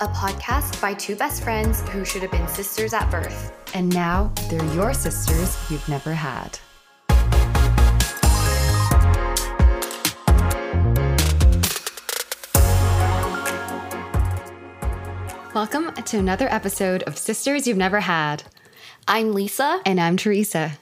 a podcast by two best friends who should have been sisters at birth. And now they're your sisters you've never had. Welcome to another episode of Sisters You've Never Had. I'm Lisa. And I'm Teresa.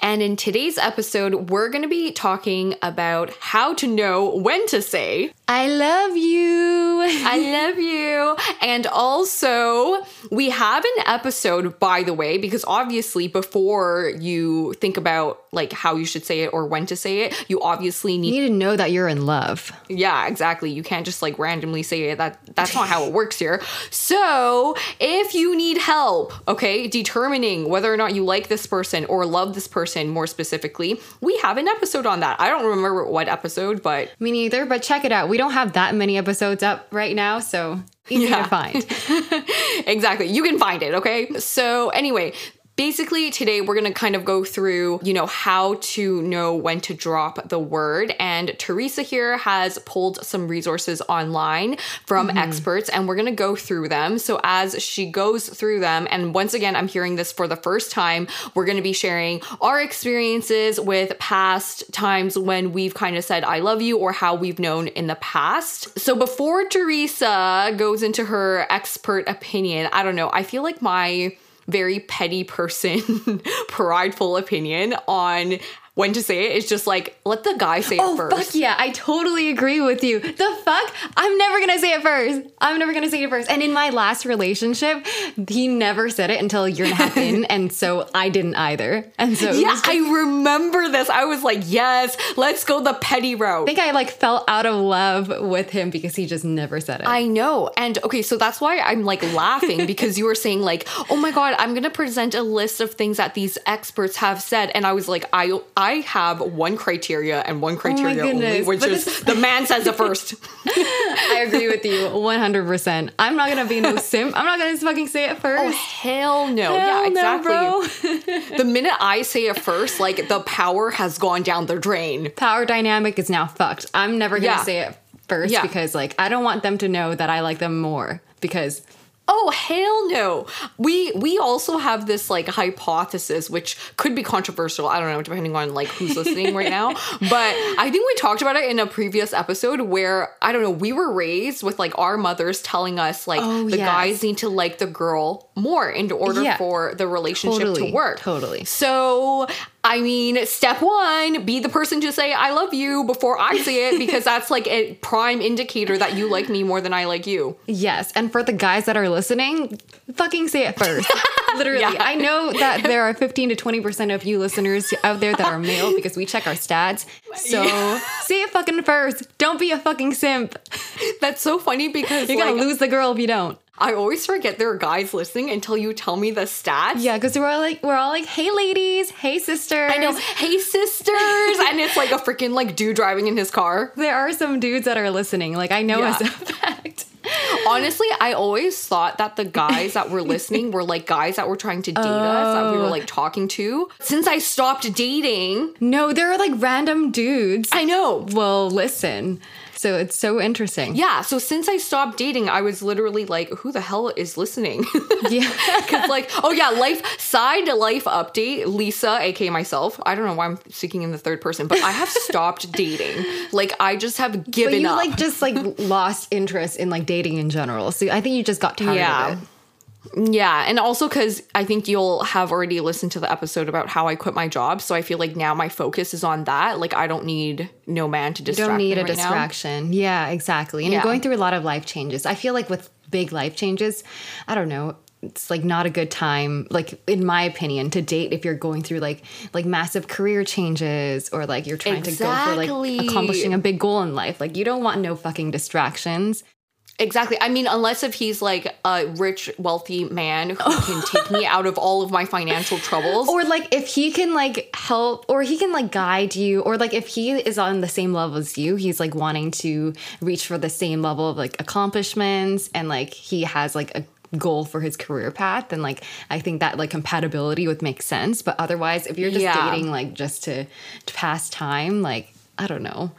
And in today's episode, we're going to be talking about how to know when to say, I love you. I love you. And also, we have an episode, by the way, because obviously, before you think about like how you should say it or when to say it, you obviously need, You need to know that you're in love. yeah, exactly. You can't just like randomly say it. That that's not how it works here. So, if you need help, okay, determining whether or not you like this person or love this person more specifically, we have an episode on that. I don't remember what episode, but Me neither, but check it out. We don't have that many episodes up right now, so easy Yeah. to find. exactly. You can find it, okay? So, anyway, basically today we're going to kind of go through, you know, how to know when to drop the word and Teresa here has pulled some resources online from mm-hmm. experts and we're going to go through them. So, as she goes through them and once again I'm hearing this for the first time, we're going to be sharing our experiences with past times when we've kind of said I love you or how we've known in the past. So, before Teresa goes into her expert opinion, I don't know, I feel like my very petty person, prideful opinion on when to say it is just like let the guy say it Oh first. fuck yeah, I totally agree with you. The fuck? I'm never gonna say it first. I'm never gonna say it first. And in my last relationship, he never said it until a year and a half in, and so I didn't either. And so Yeah, just- I remember this. I was like, yes, let's go the petty route. I think I like fell out of love with him because he just never said it. I know. And okay, so that's why I'm like laughing because you were saying like, "Oh my god, I'm to present a list of things that these experts have said." And I was like, "I I have one criteria and one criteria only, which But is the man says it first. I agree with you 100%. I'm not gonna be no simp. I'm not gonna fucking say it oh, first. Oh, hell no. Hell yeah, no, exactly. bro. the minute I say it first, like the power has gone down the drain. Power dynamic is now fucked. I'm never gonna Yeah. say it first Yeah. because like I don't want them to know that I like them more because Oh hell no. We we also have this like hypothesis which could be controversial. I don't know depending on like who's listening right now. But I think we talked about it in a previous episode where I don't know, we were raised with like our mothers telling us like Oh, the yes. guys need to like the girl more in order Yeah. for the relationship Totally, to work. totally. So I mean, step one, be the person to say I love you before I say it because that's like a prime indicator that you like me more than I like you. Yes, and for the guys that are listening, fucking say it first. Literally, Yeah. I know that there are 15 to 20% of you listeners out there that are male because we check our stats. So say it fucking first. Don't be a fucking simp. That's so funny because You're like, gonna lose the girl if you don't. I always forget there are guys listening until you tell me the stats. Yeah, because we're all like, we're all like, hey ladies, hey sisters. I know. Hey sisters, and it's like a freaking like dude driving in his car. There are some dudes that are listening. Like I know Yeah. as a fact. Honestly, I always thought that the guys that were listening were like guys that were trying to date us that we were oh. like talking to. Since I stopped dating, No, there are like random dudes. I know. Well, listen. So it's so interesting. Yeah, so since I stopped dating, I was literally like, who the hell is listening? Yeah. Cause like, oh yeah, life side life update. Lisa, aka myself. I don't know why I'm speaking in the third person, but I have stopped dating. Like I just have given But you up. like just like lost interest in like dating in general. So I think you just got tired yeah. of it. Yeah, and also because I think you'll have already listened to the episode about how I quit my job, so I feel like now my focus is on that. Like I don't need no man to You distract don't need me a right now. distraction. Yeah, exactly. And Yeah. you're going through a lot of life changes. I feel like with big life changes, I don't know, it's like not a good time like in my opinion to date if you're going through like like massive career changes or like you're trying to go for like accomplishing a big goal in life like you don't want no fucking distractions Exactly. I mean, unless if he's like a rich, wealthy man who can take me out of all of my financial troubles. or like if he can like help or he can like guide you or like if he is on the same level as you he's like wanting to reach for the same level of like accomplishments and like he has like a goal for his career path then like i think that like compatibility would make sense but otherwise if you're just Yeah. dating like just to, to pass time like i don't know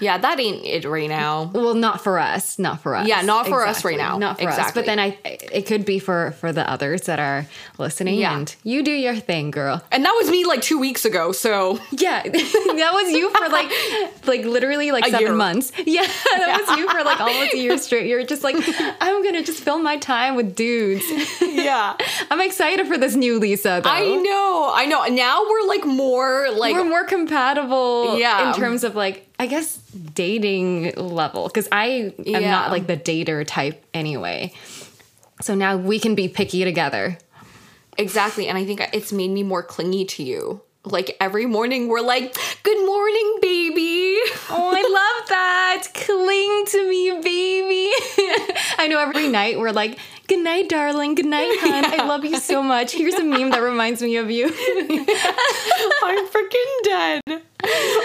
Yeah, that ain't it right now. Well, not for us, not for us. Yeah, not for us right now. Not for us. But then I, it could be for for the others that are listening. Yeah. And you do your thing, girl. And that was me like two weeks ago, so Yeah, that was you for like, like literally like A seven year. months. Yeah, that was you for like almost a year straight. You're just like, I'm gonna just fill my time with dudes. yeah. I'm excited for this new Lisa. Though. I know, I know. Now we're like more like we're more compatible Yeah. in terms of like i guess dating level because i am Yeah. not like the dater type anyway. So now we can be picky together. Exactly, and I think it's made me more clingy to you. Like every morning, we're like, "Good morning, baby." oh i love that. Cling to me baby. I know every night we're like good night darling. Good night hon. I love you so much. Here's a meme that reminds me of you. I'm freaking dead.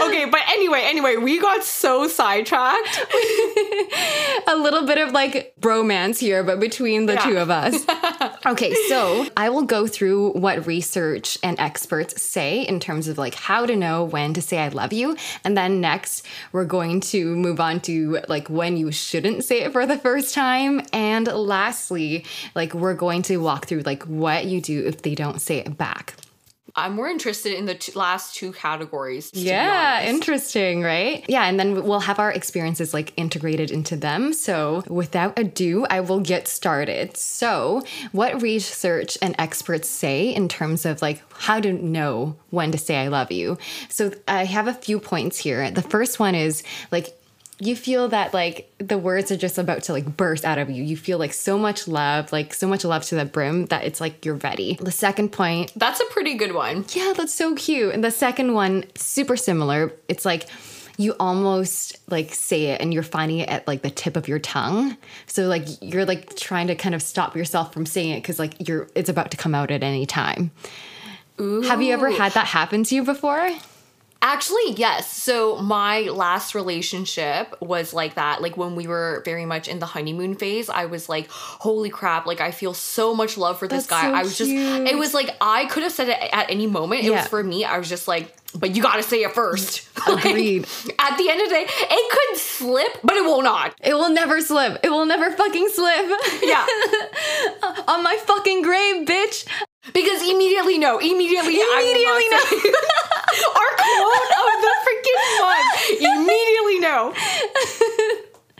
Okay, but anyway, anyway, we got so sidetracked. a little bit of like bromance here, but between the Yeah. two of us. okay, so I will go through what research and experts say in terms of like how to know when to say I love you. And then next, we're going to move on to like when you shouldn't say it for the first time. And lastly, like we're going to walk through like what you do if they don't say it back. I'm more interested in the t- last two categories. Yeah, interesting, right? Yeah, and then we'll have our experiences like integrated into them. So, without ado, I will get started. So, what research and experts say in terms of like how to know when to say I love you? So, I have a few points here. The first one is like you feel that like the words are just about to like burst out of you. You feel like so much love, like so much love to the brim that it's like you're ready. The second point That's a pretty good one. yeah, that's so cute. And the second one, super similar. It's like you almost like say it and you're finding it at like the tip of your tongue. So like you're like trying to kind of stop yourself from saying it because like you're it's about to come out at any time. Have you ever had that happen to you before? Actually, yes. So my last relationship was like that. Like when we were very much in the honeymoon phase, I was like, "Holy crap! Like I feel so much love for this That's guy." so I was just it was like I could have said it at any moment. It Yeah. was for me. I was just like, "But you got to say it first. Agreed. at the end of the day, it could slip, but it will not. It will never slip. It will never fucking slip. Yeah, On my fucking grave, bitch. because immediately no, immediately, Immediately I will not say- Our quote of the freaking month. Immediately no.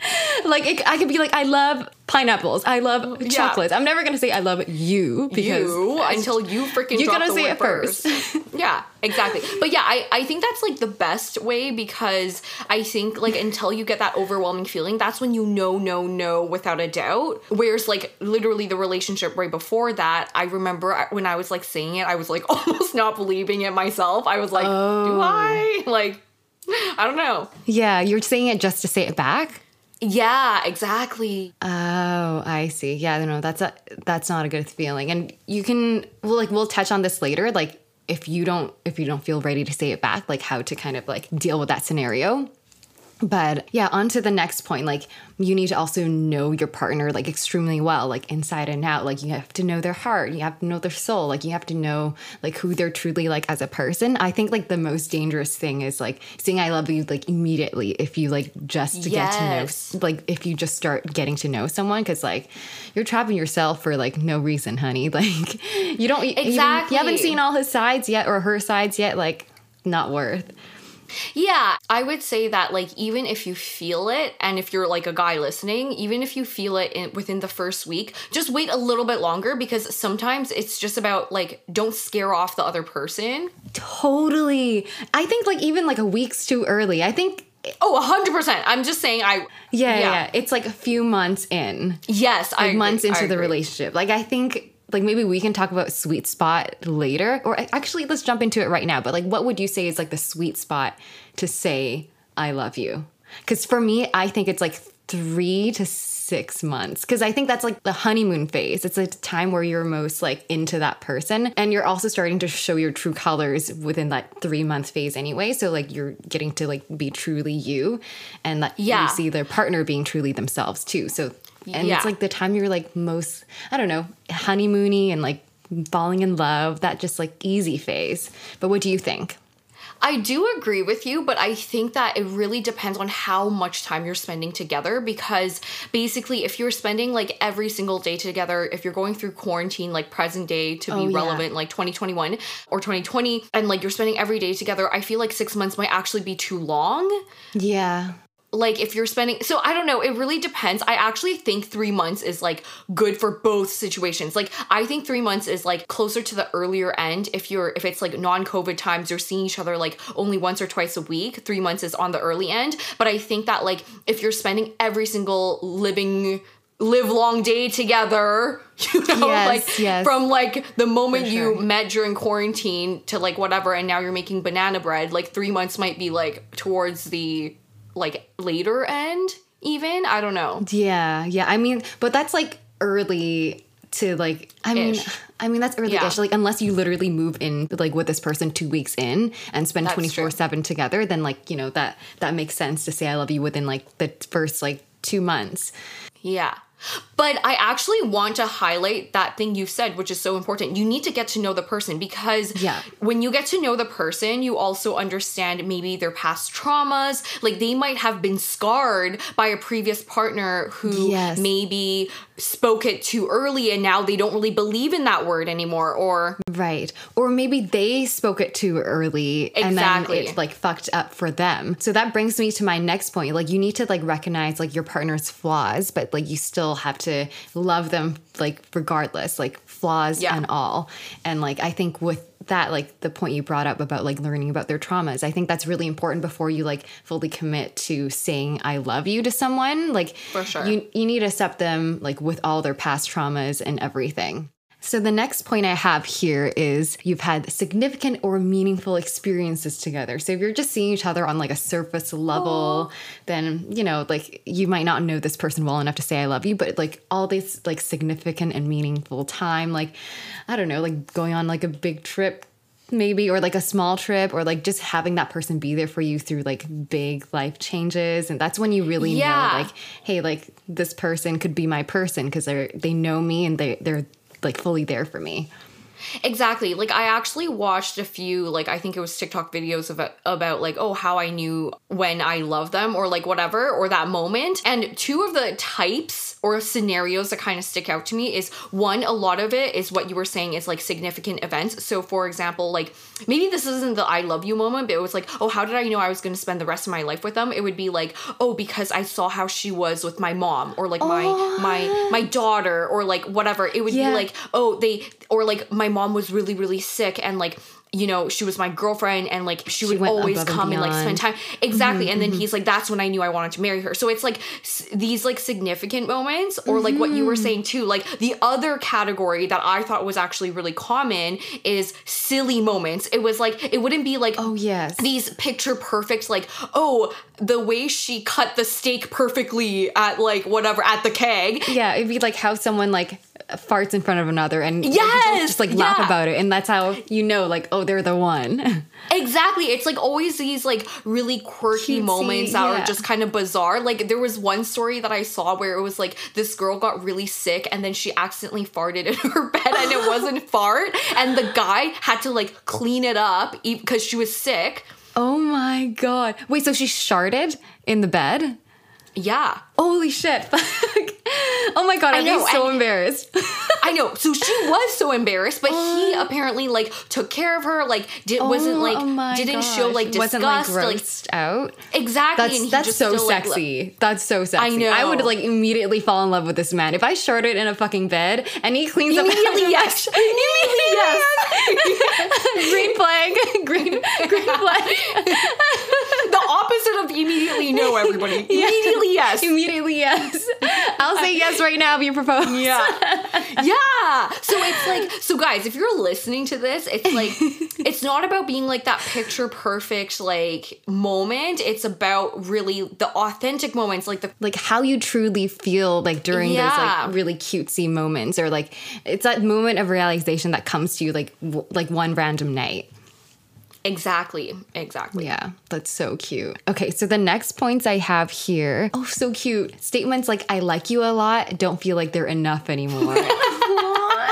Like it, I could be like, I love pineapples. I love chocolates. I'm never gonna say I love you because you until you freaking You gotta say it first. yeah, exactly. But yeah, I, I think that's like the best way because I think like until you get that overwhelming feeling, that's when you know, no, no without a doubt. Whereas like literally the relationship right before that, I remember when I was like saying it, I was like almost not believing it myself. I was like, do oh. I? Like, I don't know. yeah, you're saying it just to say it back. Yeah, exactly. Oh, I see. Yeah, no, that's a that's not a good feeling. And you can well like we'll touch on this later like if you don't if you don't feel ready to say it back, like how to kind of like deal with that scenario. But yeah, on to the next point. Like you need to also know your partner like extremely well, like inside and out. Like you have to know their heart, you have to know their soul, like you have to know like who they're truly like as a person. I think like the most dangerous thing is like saying I love you like immediately if you like just to Yes. get to know like if you just start getting to know someone because like you're trapping yourself for like no reason honey like you don't even- Exactly. you haven't seen all his sides yet or her sides yet like not worth Yeah, I would say that like even if you feel it and if you're like a guy listening, even if you feel it in, within the first week, just wait a little bit longer because sometimes it's just about like don't scare off the other person. totally. I think like even like a week's too early. I think Oh, 100%. I'm just saying I yeah yeah, Yeah. it's like a few months in. Yes, I like agree, months into I the relationship. Like i think like maybe we can talk about sweet spot later. Or actually let's jump into it right now but like what would you say is like the sweet spot to say i love you because for me i think it's like three to six months. Because i think that's like the honeymoon phase. It's a time where you're most like into that person. And you're also starting to show your true colors within that three month phase anyway. So like you're getting to like be truly you. And that Yeah. you see their partner being truly themselves too. So and Yeah. it's like the time you're like most i don't know honeymoony and like falling in love that just like easy phase but what do you think I do agree with you, but I think that it really depends on how much time you're spending together because basically, if you're spending like every single day together, if you're going through quarantine, like present day to Oh, be yeah. relevant, like 2021 or 2020, and like you're spending every day together, I feel like six months might actually be too long Yeah. Like if you're spending so i don't know it really depends. I actually think three months is like good for both situations. Like i think three months is like closer to the earlier end. If you're if it's like non-covid times you're seeing each other like only once or twice a week three months is on the early end. But i think that like if you're spending every single living live long day together you know Yes, like yes. from like the moment For you met during quarantine to like whatever and now you're making banana bread like three months might be like towards the like later end even i don't know Yeah, yeah. I mean, but that's like early to like I mean Ish. I mean that's early Yeah. ish. Like unless you literally move in like with this person two weeks in and spend That's twenty four seven together, then like, you know, that that makes sense to say I love you within like the first like two months. yeah but i actually want to highlight that thing you said which is so important you need to get to know the person because Yeah. when you get to know the person you also understand maybe their past traumas like they might have been scarred by a previous partner who Yes. maybe spoke it too early and now they don't really believe in that word anymore or Right. Or maybe they spoke it too early and then it like fucked up for them. So that brings me to my next point. Like you need to like recognize like your partner's flaws, but like you still have to love them like regardless, like flaws Yeah. and all. And like I think with that like the point you brought up about like learning about their traumas i think that's really important before you like fully commit to saying i love you to someone like For sure. you you need to accept them like with all their past traumas and everything so the next point I have here is you've had significant or meaningful experiences together. So if you're just seeing each other on like a surface level, then you know, like you might not know this person well enough to say I love you, but like all this like significant and meaningful time, like I don't know, like going on like a big trip maybe or like a small trip or like just having that person be there for you through like big life changes and that's when you really Yeah. know like hey like this person could be my person because they're they know me and they they're like fully there for me Exactly. Like I actually watched a few like I think it was TikTok videos about about like oh how I knew when I love them or like whatever or that moment. And two of the types or scenarios that kind of stick out to me is one a lot of it is what you were saying is like significant events. So for example, like maybe this isn't the I love you moment, but it was like, "Oh, how did I know I was going to spend the rest of my life with them?" It would be like, "Oh, because I saw how she was with my mom or like my my my oh. daughter or like whatever." It would Yeah. be like, "Oh, they or like my mom was really really sick and like you know she was my girlfriend and like she, would always above and come and like spend time. Exactly. And then mm-hmm, he's like that's when i knew i wanted to marry her. So it's like s- these like significant moments or like what you were mm-hmm. saying too like the other category that i thought was actually really common is silly moments. It was like it wouldn't be like oh yes. these picture perfect like oh the way she cut the steak perfectly at like whatever at the keg. Yeah it'd be like how someone like farts in front of another and Yes, just like laugh yeah. about it and that's how you know like oh they're the one Exactly. It's like always these like really quirky Cutesy, moments that yeah. are just kind of bizarre. Like there was one story that I saw where it was like this girl got really sick and then she accidentally farted in her bed and it wasn't fart and the guy had to like clean it up because she was sick. oh my god wait so she sharted in the bed Yeah. Holy shit fuck oh my god i'm so and- embarrassed I know. So she was so embarrassed, but he oh. apparently like took care of her, like did wasn't like oh didn't show like disgust. wasn't like like grossed out exactly. and That's that's so still, like, sexy. that's so sexy. I know. I would like immediately fall in love with this man if I sharted in a fucking bed and he cleans up Immediately, yes. Immediately, yes. green flag. Green green flag. the opposite of immediately no, everybody. Immediately yes. Immediately yes. I'll say yes right now if you propose. Yeah. yeah. So it's like, so guys, if you're listening to this, it's like, it's not about being like that picture perfect, like moment. It's about really the authentic moments, like the, Like how you truly feel like during those like really cutesy moments or like it's that moment of realization that comes to you like w- like one random night. Exactly, exactly. Yeah, that's so cute. Okay, so the next points I have here. Oh, so cute. Statements like I like you a lot don't feel like they're enough anymore.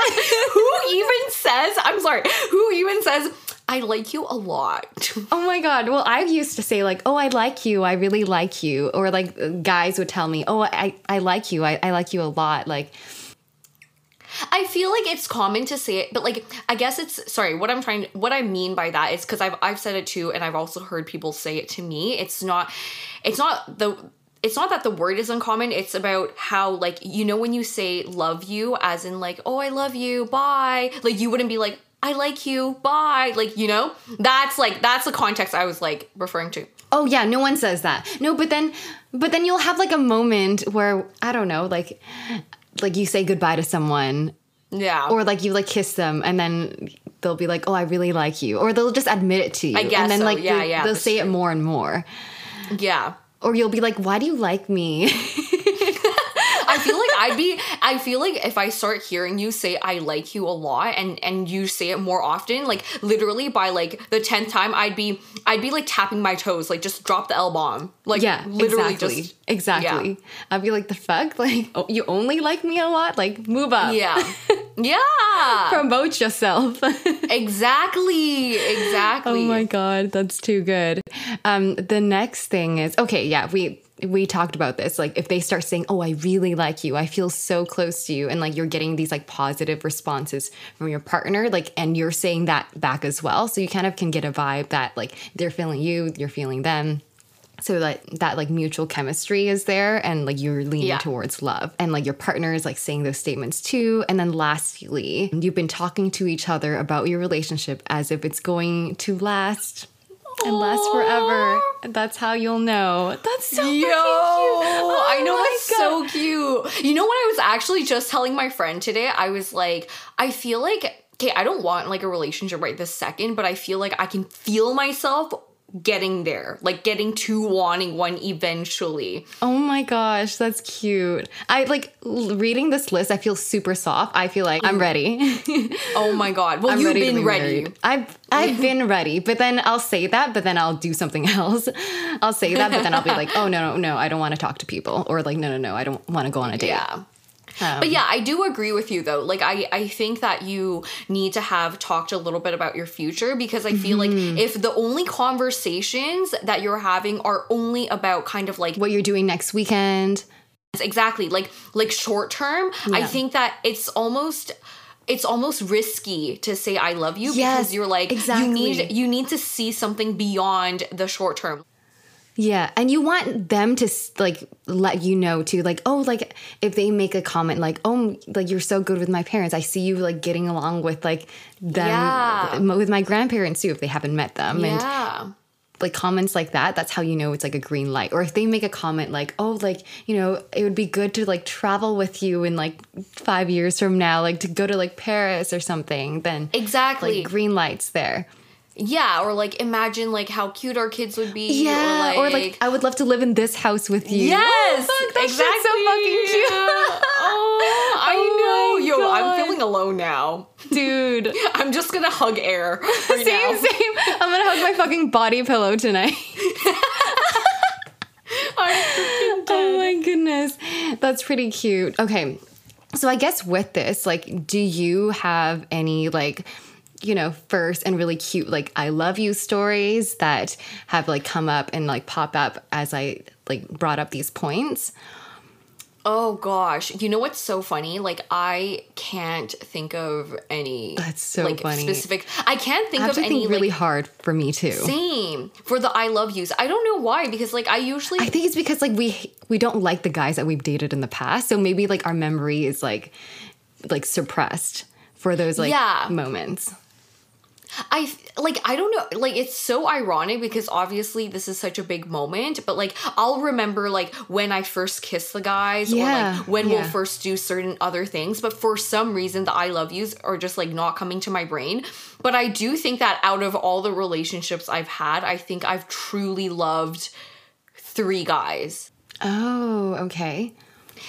who even says, I'm sorry, who even says, I like you a lot. Oh my god. Well, I used to say like, "Oh, I like you. I really like you," or like uh, guys would tell me, "Oh, I I like you. I, I like you a lot." Like, I feel like it's common to say it, but like I guess it's sorry. What I'm trying, what I mean by that is because I've I've said it too, and I've also heard people say it to me. It's not, it's not the. It's not that the word is uncommon. It's about how, like, you know, when you say love you, as in, like, oh, I love you, bye. Like, you wouldn't be like, I like you, bye. Like, you know, that's like, that's the context I was like referring to. oh yeah, no one says that. No, but then, but then you'll have like a moment where I don't know, like, like you say goodbye to someone, Yeah. or like you like kiss them, and then they'll be like, "Oh, I really like you," or they'll just admit it to you, I guess and then so. like Yeah, yeah, they'll say it more and more, yeah. or you'll be like, "Why do you like me?" I feel like I'd be I feel like if I start hearing you say I like you a lot and and you say it more often, like literally by like the 10th time I'd be I'd be like tapping my toes, like just drop the L bomb. Like yeah, literally exactly, just exactly. I'd be like, "The fuck, like, oh, you only like me a lot? Like, move up, Yeah. Yeah. promote yourself." exactly. Exactly. Oh my god, that's too good. Um, the next thing is okay. Yeah, we we talked about this. Like, if they start saying, "Oh, I really like you. I feel so close to you," and like you're getting these like positive responses from your partner, like, and you're saying that back as well, so you kind of can get a vibe that like they're feeling you, you're feeling them. So like that like mutual chemistry is there and like you're leaning Yeah. towards love and like your partner is like saying those statements too and then lastly you've been talking to each other about your relationship as if it's going to last and last forever that's how you'll know that's so Yo, cute. Oh I know oh that's God. so cute. You know what I was actually just telling my friend today? I was like, I feel like okay, I don't want like a relationship right this second, but I feel like I can feel myself getting there, like getting to wanting one eventually. oh my gosh that's cute i like reading this list i feel super soft i feel like i'm ready Oh my god. Well, I'm you've ready been be ready. married. I've I've been ready, but then I'll say that, but then I'll do something else. I'll say that, but then I'll be like, oh no, no, no, I don't want to talk to people, or like, no, no, no, I don't want to go on a date. Yeah. Um, But yeah, I do agree with you though. Like I I think that you need to have talked a little bit about your future because I feel Mm-hmm. like if the only conversations that you're having are only about kind of like what you're doing next weekend? exactly like like short term, I think that it's almost it's almost risky to say I love you Yes, because you're like exactly. you need you need to see something beyond the short term. Yeah, and you want them to like let you know too, like, oh, like if they make a comment like, oh, like you're so good with my parents, I see you like getting along with like them, Yeah. with my grandparents too, if they haven't met them, and Yeah. like comments like that that's how you know it's like a green light or if they make a comment like oh like you know it would be good to like travel with you in like five years from now like to go to like paris or something then Exactly. like green lights there yeah, or like imagine like how cute our kids would be yeah or like, i would love to live in this house with you Yes, Oh, fuck, that exactly. so fucking cute oh, I Oh know. Yo, God. I'm feeling alone now. dude I'm just gonna hug air right same now. same i'm gonna hug my fucking body pillow tonight Oh my goodness. That's pretty cute. Okay. So I guess with this, like, do you have any like you know, first and really cute like I love you stories that have like come up and like pop up as I like brought up these points. Oh gosh, you know what's so funny? Like I can't think of any. That's so like, funny. Specific. I can't think I of any think really like hard for me too. same for the I love yous. I don't know why because like I usually I think it's because like we we don't like the guys that we've dated in the past, so maybe like our memory is like like suppressed for those like Yeah. moments. I like I don't know like it's so ironic because obviously this is such a big moment but like I'll remember like when I first kissed the guys or like when we'll first do certain other things but for some reason the I love yous are just like not coming to my brain. But I do think that out of all the relationships I've had I think I've truly loved three guys. Oh, okay.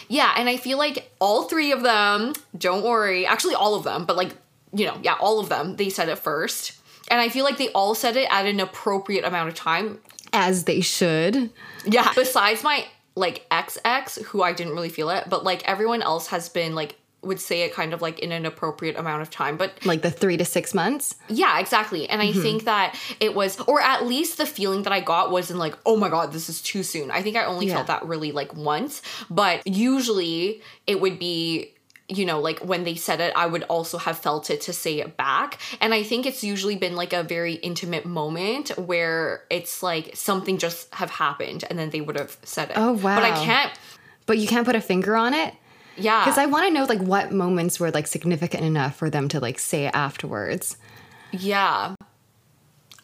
yeah, and I feel like all three of them, don't worry, actually all of them, but like, you know, yeah, all of them, they said it first. And I feel like they all said it at an appropriate amount of time. As they should. Yeah. Besides my like ex ex, who I didn't really feel it, but like everyone else has been like would say it kind of like in an appropriate amount of time. But Like the three to six months. yeah, exactly. And I Mm-hmm. think that it was, or at least the feeling that I got wasn't like, oh my God, this is too soon. I think I only Yeah. felt that really like once. But usually it would be, you know, like when they said it, I would also have felt it to say it back. And I think it's usually been like a very intimate moment where it's like something just have happened and then they would have said it. Oh, wow. But I can't, But you can't put a finger on it? yeah. Because I want to know like what moments were like significant enough for them to like say it afterwards. Yeah.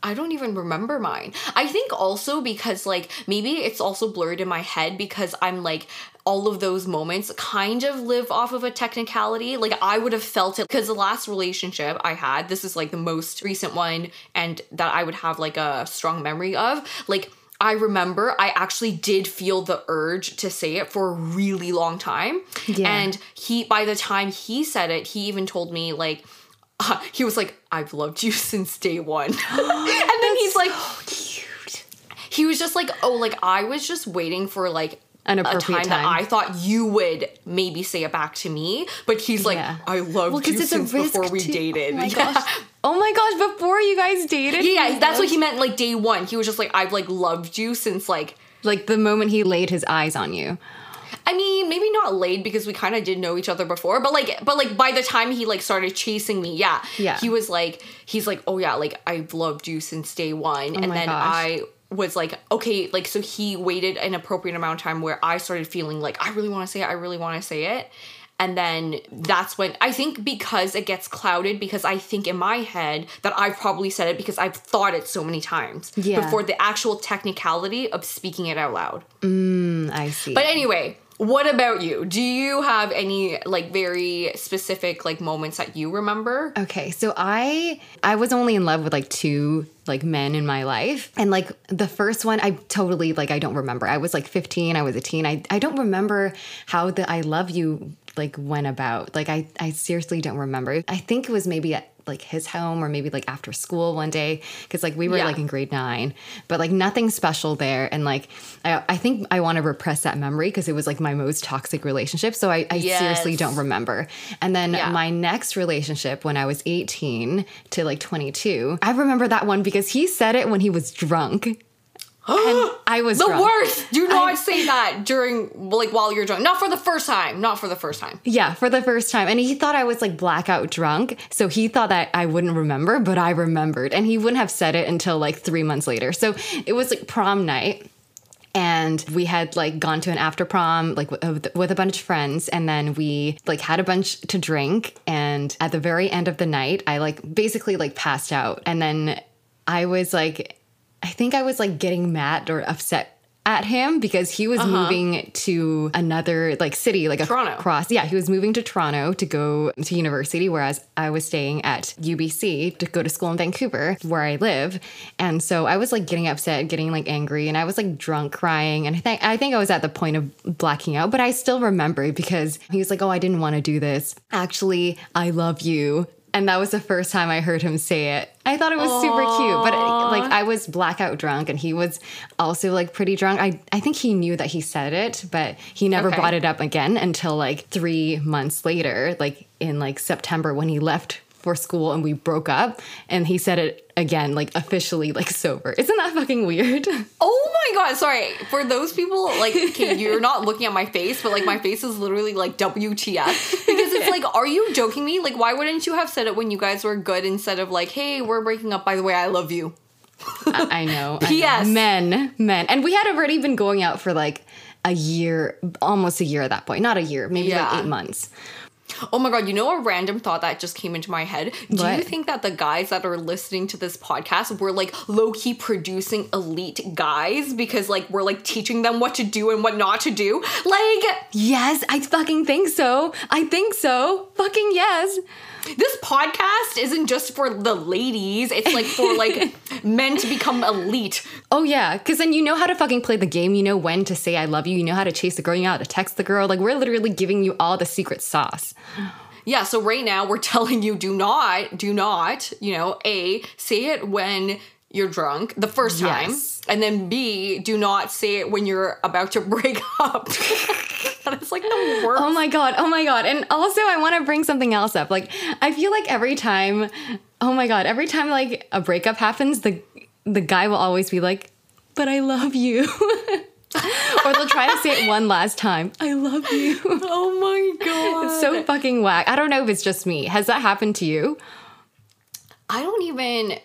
I don't even remember mine. I think also because like maybe it's also blurred in my head because I'm like all of those moments kind of live off of a technicality. Like I would have felt it because the last relationship I had, this is like the most recent one and that I would have like a strong memory of. Like I remember I actually did feel the urge to say it for a really long time. Yeah. And he by the time he said it, he even told me like uh, he was like, I've loved you since day one. and then he's like, he was just like, oh, like I was just waiting for like An a appropriate time, that. I thought you would maybe say it back to me. But he's like, Yeah. I loved 'cause you since before we to- oh dated. Oh my yeah. gosh. Oh my gosh, before you guys dated? yeah, that's what he meant like day one. He was just like, I've like loved you since like Like the moment he laid his eyes on you. I mean, maybe not laid because we kind of did know each other before, but like, but like by the time he like started chasing me, yeah, Yeah. he was like, he's like, oh yeah, like I've loved you since day one, oh and Oh my then gosh. I was like, okay, like so he waited an appropriate amount of time where I started feeling like I really want to say it, I really want to say it. And then that's when I think because it gets clouded, because I think in my head that I've probably said it because I've thought it so many times Yeah. before the actual technicality of speaking it out loud. Mm, I see. But anyway, what about you? Do you have any like very specific like moments that you remember? Okay, so I I was only in love with like two like men in my life. And like the first one I totally like I don't remember. I was like 15, I was a teen. I I don't remember how the I love you like went about. Like I I seriously don't remember. I think it was maybe at like his home or maybe like after school one day cuz like we were Yeah. like in grade 9 but like nothing special there. And like I, I think I want to repress that memory because it was like my most toxic relationship. So I, I seriously don't remember. And then Yeah. my next relationship when I was 18 to like 22 I remember that one because he said it when he was drunk and I was The drunk. worst. Do not say that during like while you're drunk. Not for the first time. Not for the first time. Yeah, for the first time. And he thought I was like blackout drunk. So he thought that I wouldn't remember, but I remembered. And he wouldn't have said it until like three months later. So it was like prom night. And we had like gone to an after prom, like with, with a bunch of friends. And then we like had a bunch to drink. And at the very end of the night, I like basically like passed out. And then I was like, I think I was like getting mad or upset at him because he was uh-huh. moving to another like city, like a Toronto. cross. Yeah, he was moving to Toronto to go to university, whereas I was staying at UBC to go to school in Vancouver, where I live. And so I was like getting upset, getting like angry, and I was like drunk, crying. And I think I think I was at the point of blacking out, but I still remember because he was like, "Oh, I didn't want to do this. Actually, I love you." And that was the first time I heard him say it. I thought it was super cute, but like I was blackout drunk and he was also like pretty drunk. I, I think he knew that he said it, but he never Okay. brought it up again until like three months later, like in like September when he left for school and we broke up and he said it again, like officially like sober. Isn't that fucking weird? Oh my god, sorry. For those people, like, okay, you're not looking at my face, but like my face is literally like WTF. Because it's like, are you joking me? Like, why wouldn't you have said it when you guys were good instead of like, hey, we're breaking up, by the way, I love you? I, I know. P.S.. Men, men. And we had already been going out for like a year, almost a year at that point. Not a year, maybe Yeah. like eight months. Oh my god, you know a random thought that just came into my head? Do you think that the guys that are listening to this podcast were like low key producing elite guys because like we're like teaching them what to do and what not to do? Like, Yes, I fucking think so. I think so. Fucking yes. This podcast isn't just for the ladies, it's like for like men to become elite. Oh yeah, because then you know how to fucking play the game. You know when to say I love you. You know how to chase the girl. You know how to text the girl. Like we're literally giving you all the secret sauce. Yeah, so right now we're telling you do not, do not, you know, A, say it when you're drunk the first time. Yes. And then B, do not say it when you're about to break up. that is like the worst. Oh my god, oh my god. And also I want to bring something else up. Like I feel like every time oh my god, every time like a breakup happens, the the guy will always be like, "But I love you." or they'll try to say it one last time. I love you. oh my god. It's so fucking whack. I don't know if it's just me. Has that happened to you? I don't even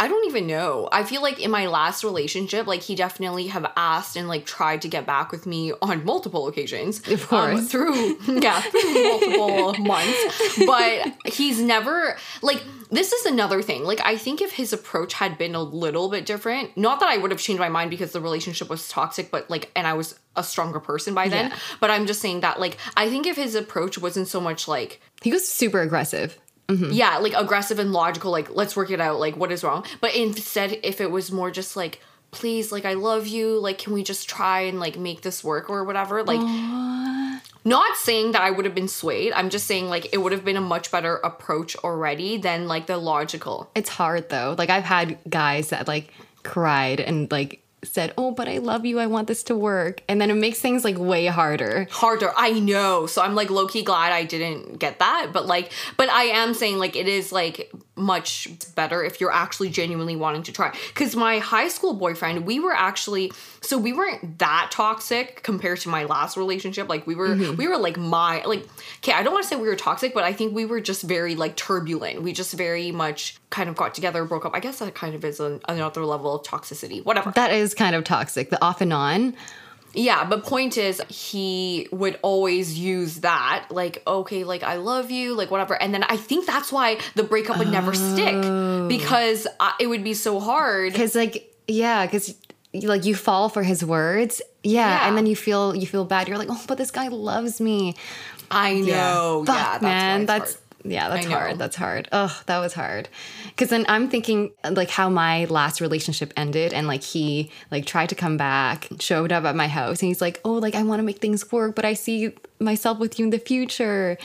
I don't even know. I feel like in my last relationship, like he definitely have asked and like tried to get back with me on multiple occasions. Of course. Um, through yeah, through multiple months. But he's never like this is another thing. Like I think if his approach had been a little bit different, not that I would have changed my mind because the relationship was toxic, but like and I was a stronger person by then. Yeah. But I'm just saying that like I think if his approach wasn't so much like He was super aggressive. Mm-hmm. yeah, like aggressive and logical, like let's work it out, like what is wrong. But instead, if it was more just like, please, like I love you, like can we just try and like make this work or whatever, like. Not saying that I would have been swayed. I'm just saying like it would have been a much better approach already than like the logical. It's hard though. Like I've had guys that like cried and like said, "Oh, but I love you. I want this to work." And then it makes things like way harder. harder. I know. So I'm like low key glad I didn't get that. But like, but I am saying like it is like much better if you're actually genuinely wanting to try. Because my high school boyfriend, we were actually so we weren't that toxic compared to my last relationship. Like we were mm-hmm. we were like my like okay, I don't want to say we were toxic, but I think we were just very like turbulent. We just very much kind of got together, broke up. I guess that kind of is an, another level of toxicity. Whatever. That is kind of toxic. The off and on. Yeah, but point is he would always use that like okay, like I love you, like whatever. And then I think that's why the breakup would never stick because uh, it would be so hard. Cuz like yeah, cuz like you fall for his words. Yeah, Yeah. and then you feel you feel bad. You're like, "Oh, but this guy loves me." I know. Fuck, yeah, that's man. That's hard. Yeah, that's hard. That's hard. Oh, that was hard. Cause then I'm thinking like how my last relationship ended and like he like tried to come back, showed up at my house and he's like, Oh, like I want to make things work, but I see myself with you in the future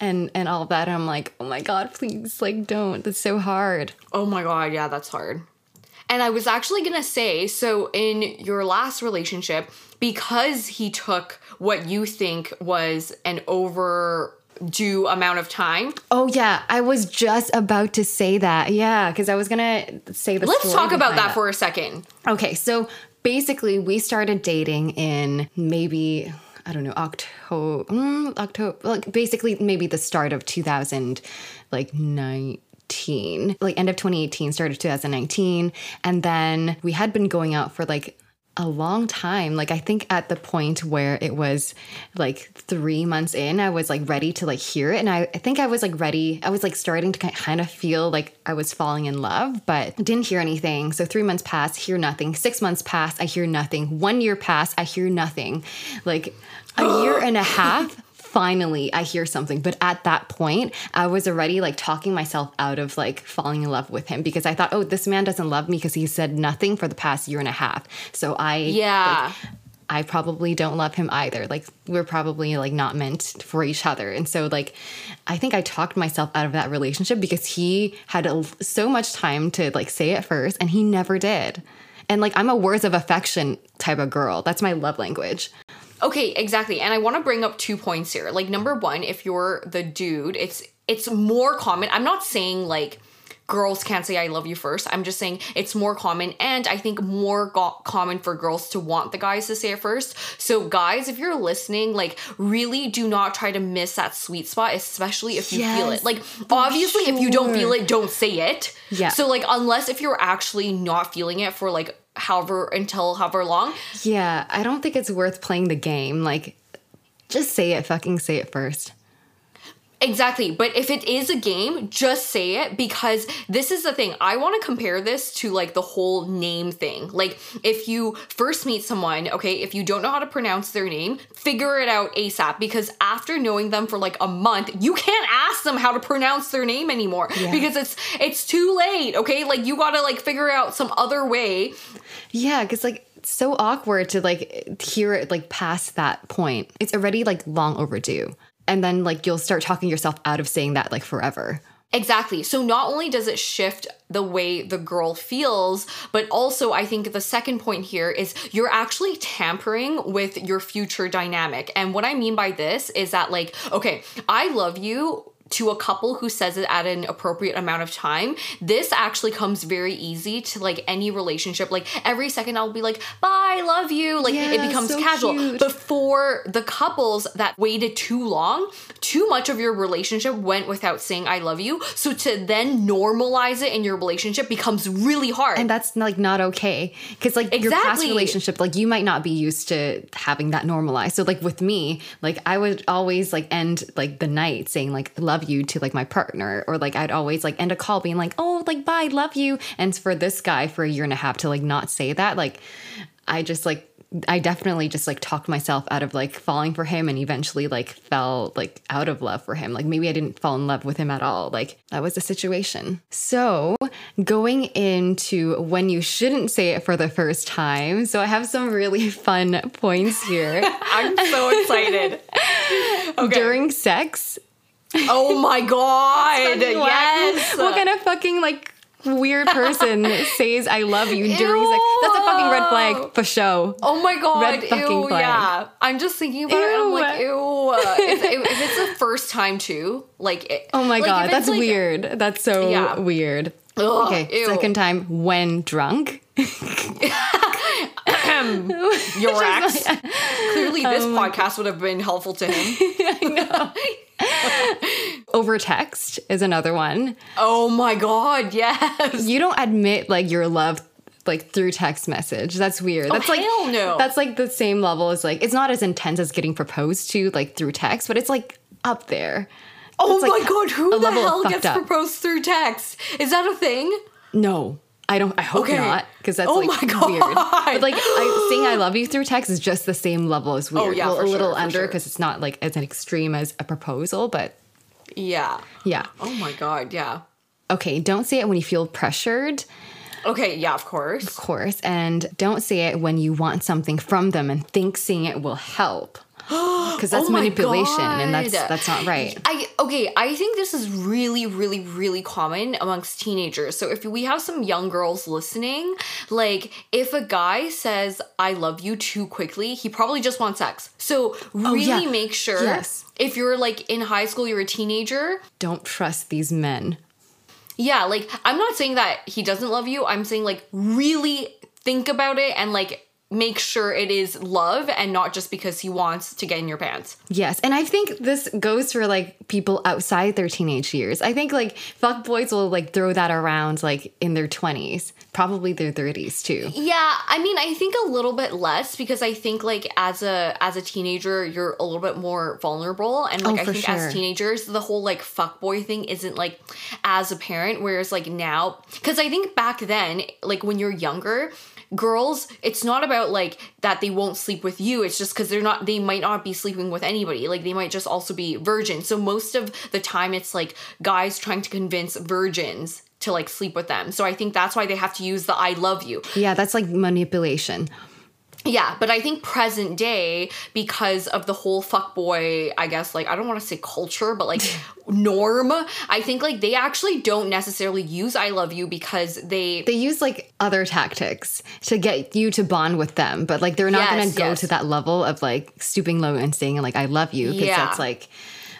and and all of that. And I'm like, Oh my god, please, like don't. That's so hard. Oh my god, yeah, that's hard. And I was actually gonna say, so in your last relationship, because he took what you think was an overdue amount of time, Oh yeah, I was just about to say that. Yeah, because I was gonna say the let's talk about that for a second. Okay, so basically, we started dating in maybe I don't know October, mm, October, like basically maybe the start of 2000, like 19, like end of 2018, started 2019, and then we had been going out for like a long time. Like i think at the point where it was like three months in i was like ready to like hear it. And i, I think i was like ready i was like starting to kind of feel like i was falling in love but didn't hear anything. So three months pass, hear nothing. Six months pass, i hear nothing. One year pass, i hear nothing. Like a year and a half finally I hear something. But at that point, I was already like talking myself out of like falling in love with him because I thought, oh, this man doesn't love me because he said nothing for the past year and a half. So I Yeah. like, I probably don't love him either. Like we're probably like not meant for each other. And so like I think I talked myself out of that relationship because he had a, so much time to like say it first and he never did. And like I'm a words of affection type of girl. That's my love language. Okay, exactly. And I want to bring up two points here. Like number 1, if you're the dude, it's it's more common. I'm not saying like girls can't say I love you first. I'm just saying it's more common and I think more go- common for girls to want the guys to say it first. So guys, if you're listening, like really do not try to miss that sweet spot, especially if you feel it. Like obviously if you don't feel it, don't say it. Yeah. So like unless if you're actually not feeling it for like however until however long, Yeah, I don't think it's worth playing the game. Like, just say it, fucking say it first. Exactly. But if it is a game, just say it because this is the thing. I want to compare this to like the whole name thing. Like, if you first meet someone, okay, if you don't know how to pronounce their name, figure it out ASAP because after knowing them for like a month, you can't ask them how to pronounce their name anymore Yeah. because it's it's too late, okay? Like you got to like figure out some other way. Yeah, because like it's so awkward to like hear it like past that point. It's already like long overdue. And then like you'll start talking yourself out of saying that like forever. Exactly. So not only does it shift the way the girl feels, but also I think the second point here is you're actually tampering with your future dynamic. And what I mean by this is that, like, okay, I love you to a couple who says it at an appropriate amount of time, this actually comes very easy to like any relationship. Like every second I'll be like, bye, love you. Like Yeah, it becomes so casual. cute. But for the couples that waited too long, too much of your relationship went without saying I love you. So to then normalize it in your relationship becomes really hard. and that's like not okay because like your past relationship like you might not be used to having that normalized so like with me like i would always like end like the night saying like love you to like my partner or like i'd always like end a call being like oh like bye love you and for this guy for a year and a half to like not say that like i just like I definitely just like talked myself out of like falling for him and eventually like fell like out of love for him. Like maybe I didn't fall in love with him at all. Like that was the situation. So going into when you shouldn't say it for the first time. So I have some really fun points here. I'm so excited. Okay. During sex, oh my god. Yes. What kind of fucking like weird person says I love you during sex? That's a fucking red flag for show. Oh my god! Red fucking ew, flag. yeah. I'm just thinking about it. And I'm like, Ew. ew. if, if, if it's the first time too, like, it, Oh my like, god, that's like- weird. That's so Yeah. weird. Ugh, okay, ew. second time when drunk. Your ex. Clearly, this Oh podcast would have been helpful to him. Over text is another one. oh my god! Yes. You don't admit like your love like through text message. That's weird. Oh, that's like Oh, hell no. That's like the same level as like it's not as intense as getting proposed to like through text, but it's like up there. Oh It's, like, my god! Who the hell gets up. proposed through text? Is that a thing? No. I don't I hope Okay. not because that's Oh like my God. weird. But like I, saying I love you through text is just the same level as oh, weird. Oh, yeah, well, a little sure, under sure. because it's not like as an extreme as a proposal, but Yeah. yeah. Oh my god! Yeah. Okay, don't say it when you feel pressured, Okay. Yeah. Of course. of course, and don't say it when you want something from them and think saying it will help. Because that's Oh manipulation and that's that's not right. I okay, I think this is really, really, really common amongst teenagers. So if we have some young girls listening, like if a guy says I love you too quickly, he probably just wants sex. So oh, really Oh, yeah. make sure Yes. if you're like in high school, you're a teenager. Don't trust these men. Yeah, like I'm not saying that he doesn't love you. I'm saying like really think about it and like make sure it is love and not just because he wants to get in your pants. Yes, and I think this goes for like people outside their teenage years. I think like fuck boys will like throw that around like in their 20s, probably their 30s too. Yeah, I mean, I think a little bit less because I think like as a as a teenager, you're a little bit more vulnerable, and like Oh, I think sure. as teenagers, the whole like fuckboy thing isn't like as apparent. Whereas like now, because I think back then, like when you're younger. Girls, it's not about like that they won't sleep with you. It's just because they're not, they might not be sleeping with anybody. Like they might just also be virgin. So most of the time, it's like guys trying to convince virgins to like sleep with them. So I think that's why they have to use the I love you. Yeah, that's like manipulation. Yeah, but I think present day, because of the whole fuckboy, I guess, like, I don't want to say culture, but like norm, I think like they actually don't necessarily use I love you because they. They use like other tactics to get you to bond with them, but like they're not going to go yes. to that level of like stooping low and saying like I love you because Yeah. that's like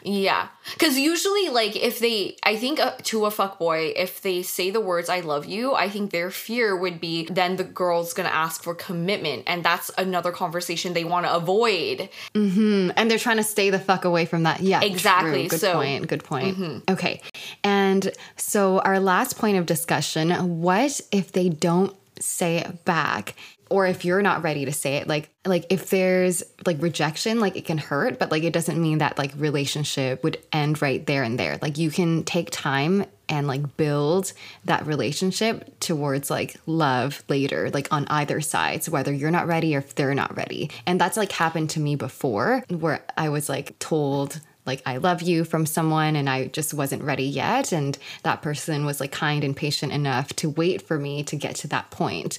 Yeah. Because usually, like, if they, I think uh, to a fuck boy, if they say the words I love you, I think their fear would be then the girl's gonna ask for commitment. And that's another conversation they wanna avoid. Mhm. And they're trying to stay the fuck away from that. Yeah, Exactly, true. Good so- point. Good point. Okay. And so our last point of discussion, what if they don't say it back? Or if you're not ready to say it, like like if there's like rejection, like it can hurt, but like it doesn't mean that like relationship would end right there and there. Like you can take time and like build that relationship towards like love later, like on either sides, whether you're not ready or if they're not ready. And that's like happened to me before where I was like told like I love you from someone and I just wasn't ready yet. And that person was like kind and patient enough to wait for me to get to that point.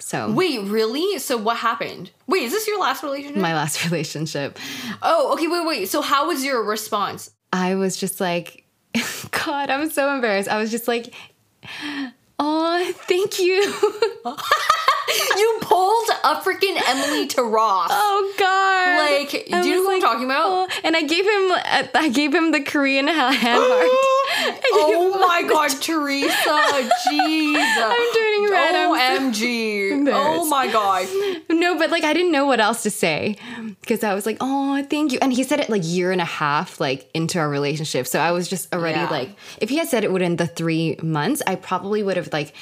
So Wait, really? So what happened? Wait, is this your last relationship? my last relationship, oh, okay, wait, wait. So how was your response? I was just like, God, I'm so embarrassed. I was just like, oh, thank you. you pulled a freaking Emily to Ross. Oh God! Like, do you know what I'm talking about? Oh, and I gave him, uh, I gave him the Korean hand heart. oh my God, Teresa! Jesus, I'm turning red. OMG! oh my God. No, but like I didn't know what else to say because I was like, oh, thank you. And he said it like year and a half like into our relationship. So I was just already Yeah. like, if he had said it within the three months, I probably would have like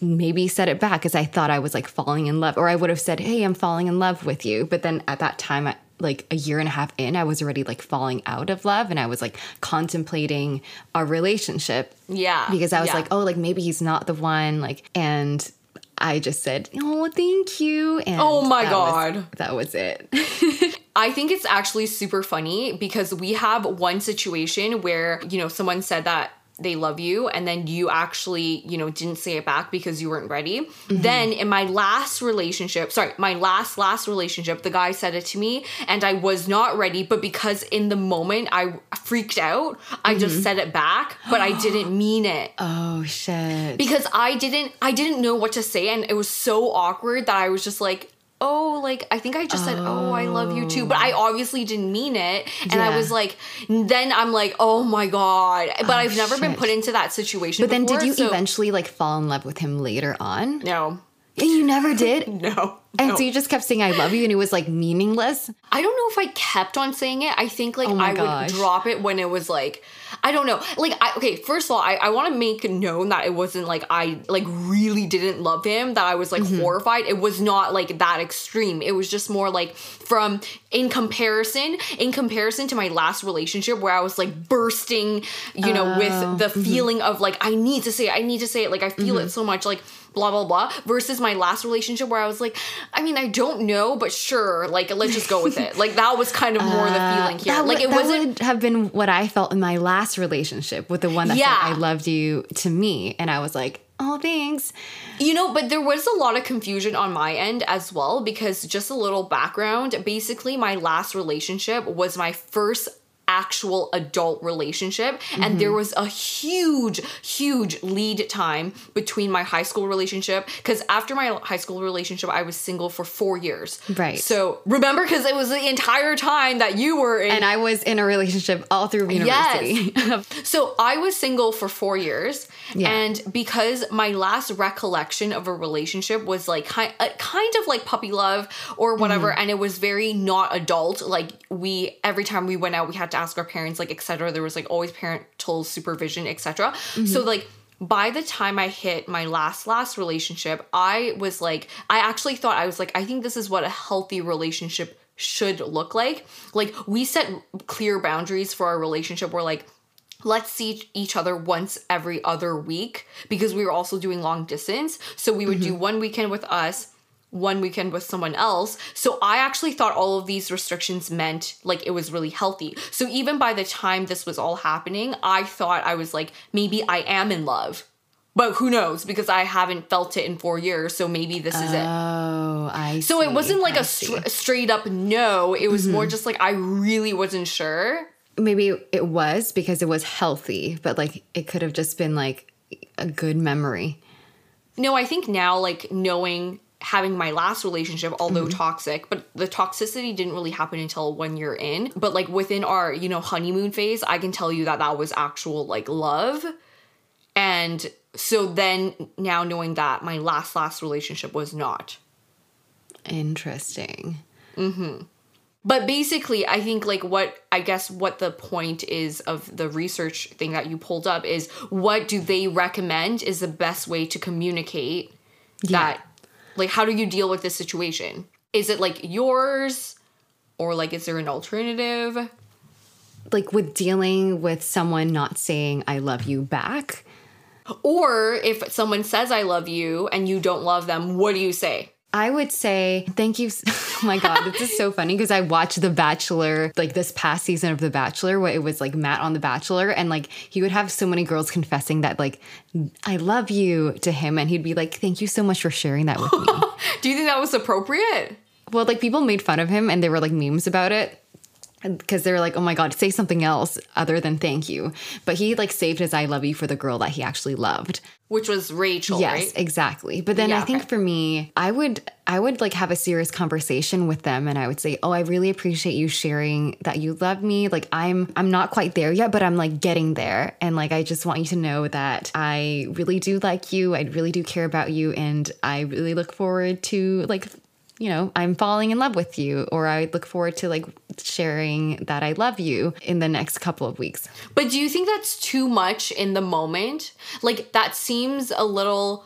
maybe said it back because I thought I was like falling in love, or I would have said, hey, I'm falling in love with you. But then at that time, I, like a year and a half in, I was already like falling out of love and I was like contemplating our relationship Yeah, because I was yeah. like, oh, like maybe he's not the one. Like, and I just said, oh, thank you. And Oh my that was- God. that was it. I think it's actually super funny because we have one situation where, you know, someone said that they love you and then you actually, you know, didn't say it back because you weren't ready. Mm-hmm. Then in my last relationship, sorry, my last last relationship, the guy said it to me and I was not ready, but because in the moment I freaked out, I just Mm-hmm. said it back, but I didn't mean it oh shit. because I didn't I didn't know what to say and it was so awkward that I was just like oh like I think I just said oh I love you too but I oh. obviously didn't mean it and I was like then I'm like oh my god but oh, I've never been shit. put into that situation but then did before, you so- eventually like fall in love with him later on? no And you never did? no And no. so you just kept saying I love you and it was like meaningless? I don't know if I kept on saying it. I think like Oh my I gosh. would drop it when it was like I don't know. Like I okay, first of all, I, I want to make known that it wasn't like I like really didn't love him, that I was like Mm-hmm. horrified. It was not like that extreme. It was just more like from in comparison, in comparison to my last relationship where I was like bursting, you know, Oh, with the mm-hmm. feeling of like I need to say it, I need to say it, like I feel it so much, like blah blah blah versus my last relationship where I was like, I mean, I don't know, but sure, like let's just go with it. Like that was kind of more the uh, feeling here. That like it that wasn't would have been what I felt in my last relationship with the one that Yeah. said I loved you to me. And I was like, oh, thanks. You know, but there was a lot of confusion on my end as well because just a little background. Basically, my last relationship was my first actual adult relationship and there was a huge huge lead time between my high school relationship because after my high school relationship I was single for 4 years. Right. So, remember cuz it was the entire time that you were in And I was in a relationship all through university. Yes. So I was single for four years, Yeah. and because my last recollection of a relationship was like kind, uh, kind of like puppy love or whatever, Mm-hmm. and it was very not adult. Like we every time we went out, we had to ask our parents, like etc. There was like always parental supervision, etc. Mm-hmm. So like. By the time I hit my last last relationship, I was like I actually thought I was like I think this is what a healthy relationship should look like. Like we set clear boundaries for our relationship We're like let's see each other once every other week because we were also doing long distance. So we would do one weekend with us, one weekend with someone else. So I actually thought all of these restrictions meant like it was really healthy. So even by the time this was all happening, I thought I was like, maybe I am in love. But who knows? Because I haven't felt it in four years. So maybe this is it. Oh, I So it wasn't like a a str- straight up no. It was more mm-hmm. just like I really wasn't sure. maybe it was because it was healthy, but like it could have just been like a good memory. No, I think now, like knowing having my last relationship, although Mm-hmm. toxic, but the toxicity didn't really happen until one year in. But like within our, you know, honeymoon phase, I can tell you that that was actual like love. And so then now knowing that my last last relationship was not. Interesting. Mm-hmm. But basically, I think like what I guess what the point is of the research thing that you pulled up is what do they recommend is the best way to communicate that like how do you deal with this situation? Is it like yours or like is there an alternative? Like with dealing with someone not saying I love you back. Or if someone says I love you and you don't love them, what do you say? I would say thank you. Oh my God, this is so funny because I watched The Bachelor, like this past season of The Bachelor, where it was like Matt on The Bachelor, and like he would have so many girls confessing that, like, I love you to him. And he'd be like, thank you so much for sharing that with me. Do you think that was appropriate? well, like people made fun of him and there were like memes about it. Because they're like, oh my God, say something else other than thank you. But he like saved his I love you for the girl that he actually loved. Which was Rachel, Yes, right? exactly. But then Yeah, I think okay. for me, I would I would like have a serious conversation with them and I would say, "Oh, I really appreciate you sharing that you love me. Like I'm I'm not quite there yet, but I'm like getting there and like I just want you to know that I really do like you. I really do care about you and I really look forward to like you know, I'm falling in love with you, or I look forward to like sharing that I love you in the next couple of weeks. But do you think that's too much in the moment? Like that seems a little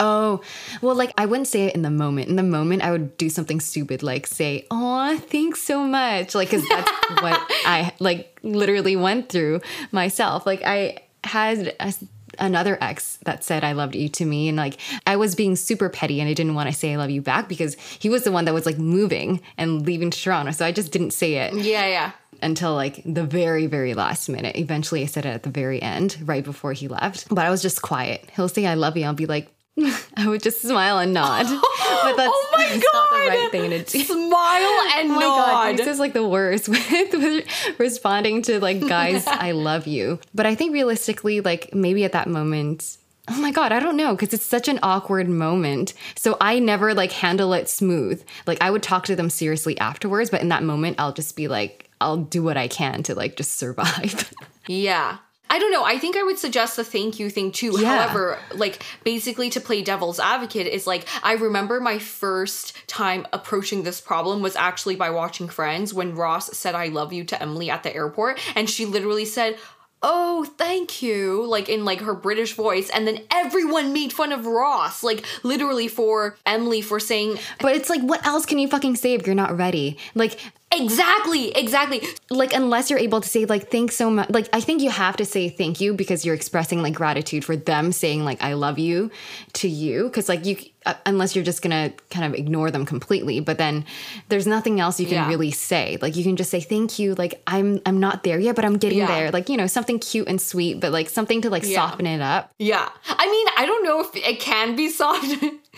Oh, well, like I wouldn't say it in the moment. In the moment, I would do something stupid like say, "Oh, thanks so much," like because that's what I like literally went through myself. Like I had a, another ex that said I loved you to me, and like I was being super petty, and I didn't want to say I love you back because he was the one that was like moving and leaving Toronto, so I just didn't say it Yeah, yeah. until like the very very last minute. Eventually i said it at the very end right before he left. But i was just quiet. He'll say i love you i'll be like i would just smile and nod but that's, oh my that's god. not the right thing to do Smile and Oh my god, nod. this is like the worst with, with responding to like guys, I love you. But I think realistically, like maybe at that moment, oh my god, I don't know because it's such an awkward moment. So I never like handle it smooth. Like I would talk to them seriously afterwards, but in that moment, I'll just be like, I'll do what I can to like just survive. Yeah. I don't know. I think I would suggest the thank you thing too. Yeah. However, like basically to play devil's advocate is like I remember my first time approaching this problem was actually by watching Friends when Ross said I love you to Emily at the airport and she literally said Oh, thank you, like in like her British voice, and then everyone made fun of Ross, like literally for Emily for saying but it's like, what else can you fucking say if you're not ready? Like, exactly, exactly. like unless you're able to say like thanks so much like i think you have to say thank you because you're expressing like gratitude for them saying like i love you to you because like you uh, unless you're just gonna kind of ignore them completely but then there's nothing else you can Yeah. really say like you can just say thank you like i'm i'm not there yet but i'm getting Yeah. there like you know something cute and sweet but like something to like Yeah. soften it up Yeah. I mean, I don't know if it can be soft.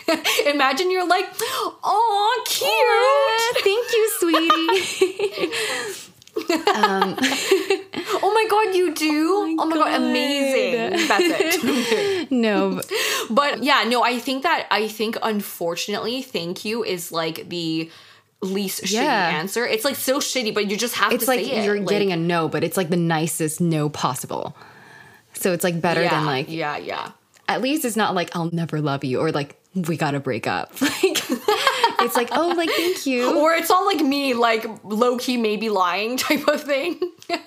Imagine you're like, oh, cute. Sweetie um, Oh my god, you do? Oh my, oh god. God. amazing. That's it. no but- but yeah, no, I think that I think unfortunately, thank you is like the least shitty answer. It's like so shitty, but you just have it's to like say it. you're Like, getting a no but it's like the nicest no possible so it's like better yeah, than like yeah, yeah. at least it's not like I'll never love you or like we gotta break up. Like it's like, oh like thank you. Or it's all like me, like low key maybe lying type of thing.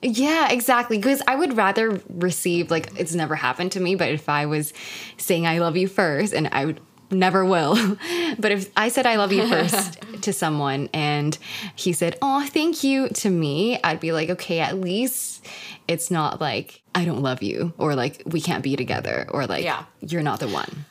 Yeah, exactly. Because I would rather receive like it's never happened to me, but if I was saying I love you first and I would never will. But if I said I love you first to someone and he said, Oh, thank you to me, I'd be like, okay, at least it's not like I don't love you or like we can't be together or like Yeah. you're not the one.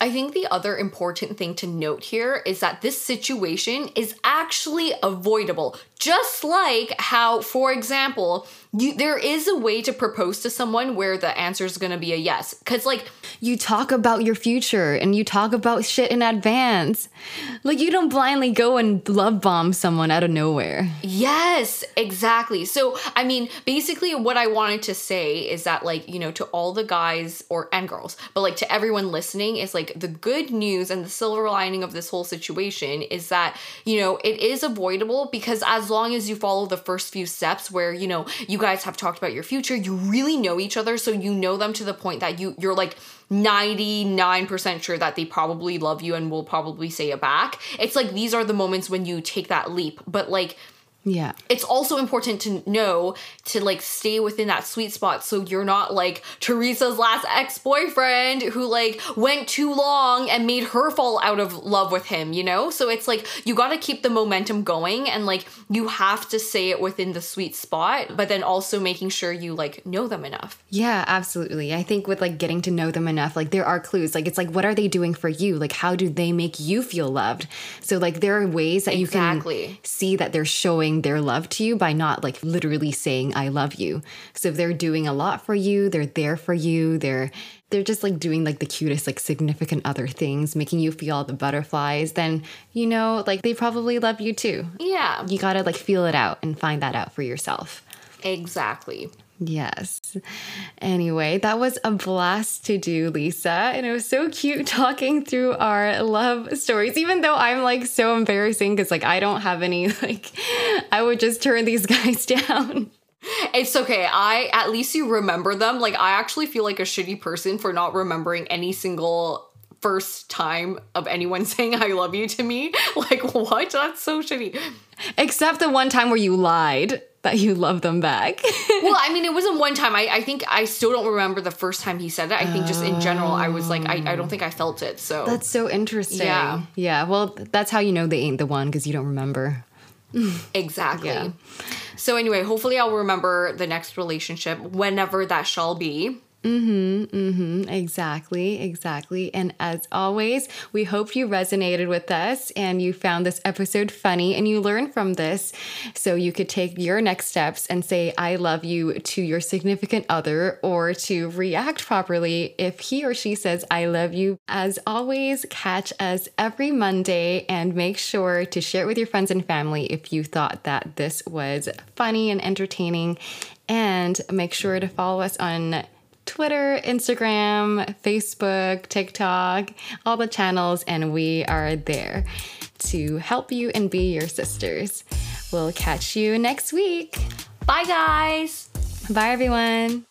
I think the other important thing to note here is that this situation is actually avoidable. Just like how, for example, you, there is a way to propose to someone where the answer is going to be a yes. Because, like, you talk about your future and you talk about shit in advance. Like you don't blindly go and love bomb someone out of nowhere. Yes, exactly. So, I mean, basically what I wanted to say is that like, you know, to all the guys or and girls, but like to everyone listening is like the good news and the silver lining of this whole situation is that, you know, it is avoidable because as long as you follow the first few steps where, you know, you guys have talked about your future, you really know each other so you know them to the point that you you're like 99% sure that they probably love you and will probably say it back. It's like these are the moments when you take that leap. But like Yeah. it's also important to know to like stay within that sweet spot so you're not like Teresa's last ex-boyfriend who like went too long and made her fall out of love with him, you know? So it's like you got to keep the momentum going and like you have to say it within the sweet spot, but then also making sure you like know them enough. Yeah, absolutely. I think with like getting to know them enough, like there are clues. Like it's like what are they doing for you? Like how do they make you feel loved? So like there are ways that you can see that they're showing showing their love to you by not like literally saying I love you. So if they're doing a lot for you, they're there for you, they're they're just like doing like the cutest like significant other things, making you feel all the butterflies, then you know, like they probably love you too. Yeah. You got to like feel it out and find that out for yourself. Exactly. Yes. Anyway, that was a blast to do, Lisa. And it was so cute talking through our love stories, even though I'm like so embarrassing because like I don't have any, like, I would just turn these guys down. It's okay. I at least you remember them. Like I actually feel like a shitty person for not remembering any single first time of anyone saying I love you to me. Like what? That's so shitty. Except the one time where you lied that you love them back. well, I mean, it wasn't one time. I, I think I still don't remember the first time he said it. I think just in general, I was like, I, I don't think I felt it. So That's so interesting. Yeah. Yeah. Well, that's how you know they ain't the one because you don't remember. exactly. Yeah. So anyway, hopefully I'll remember the next relationship whenever that shall be. Mm-hmm, mm-hmm. Exactly, exactly. And as always, we hope you resonated with us and you found this episode funny and you learned from this so you could take your next steps and say, I love you to your significant other or to react properly if he or she says, I love you. As always, catch us every Monday and make sure to share it with your friends and family if you thought that this was funny and entertaining. And make sure to follow us on Twitter, Instagram, Facebook, TikTok, all the channels, and we are there to help you and be your sisters. We'll catch you next week. Bye, guys. Bye, everyone.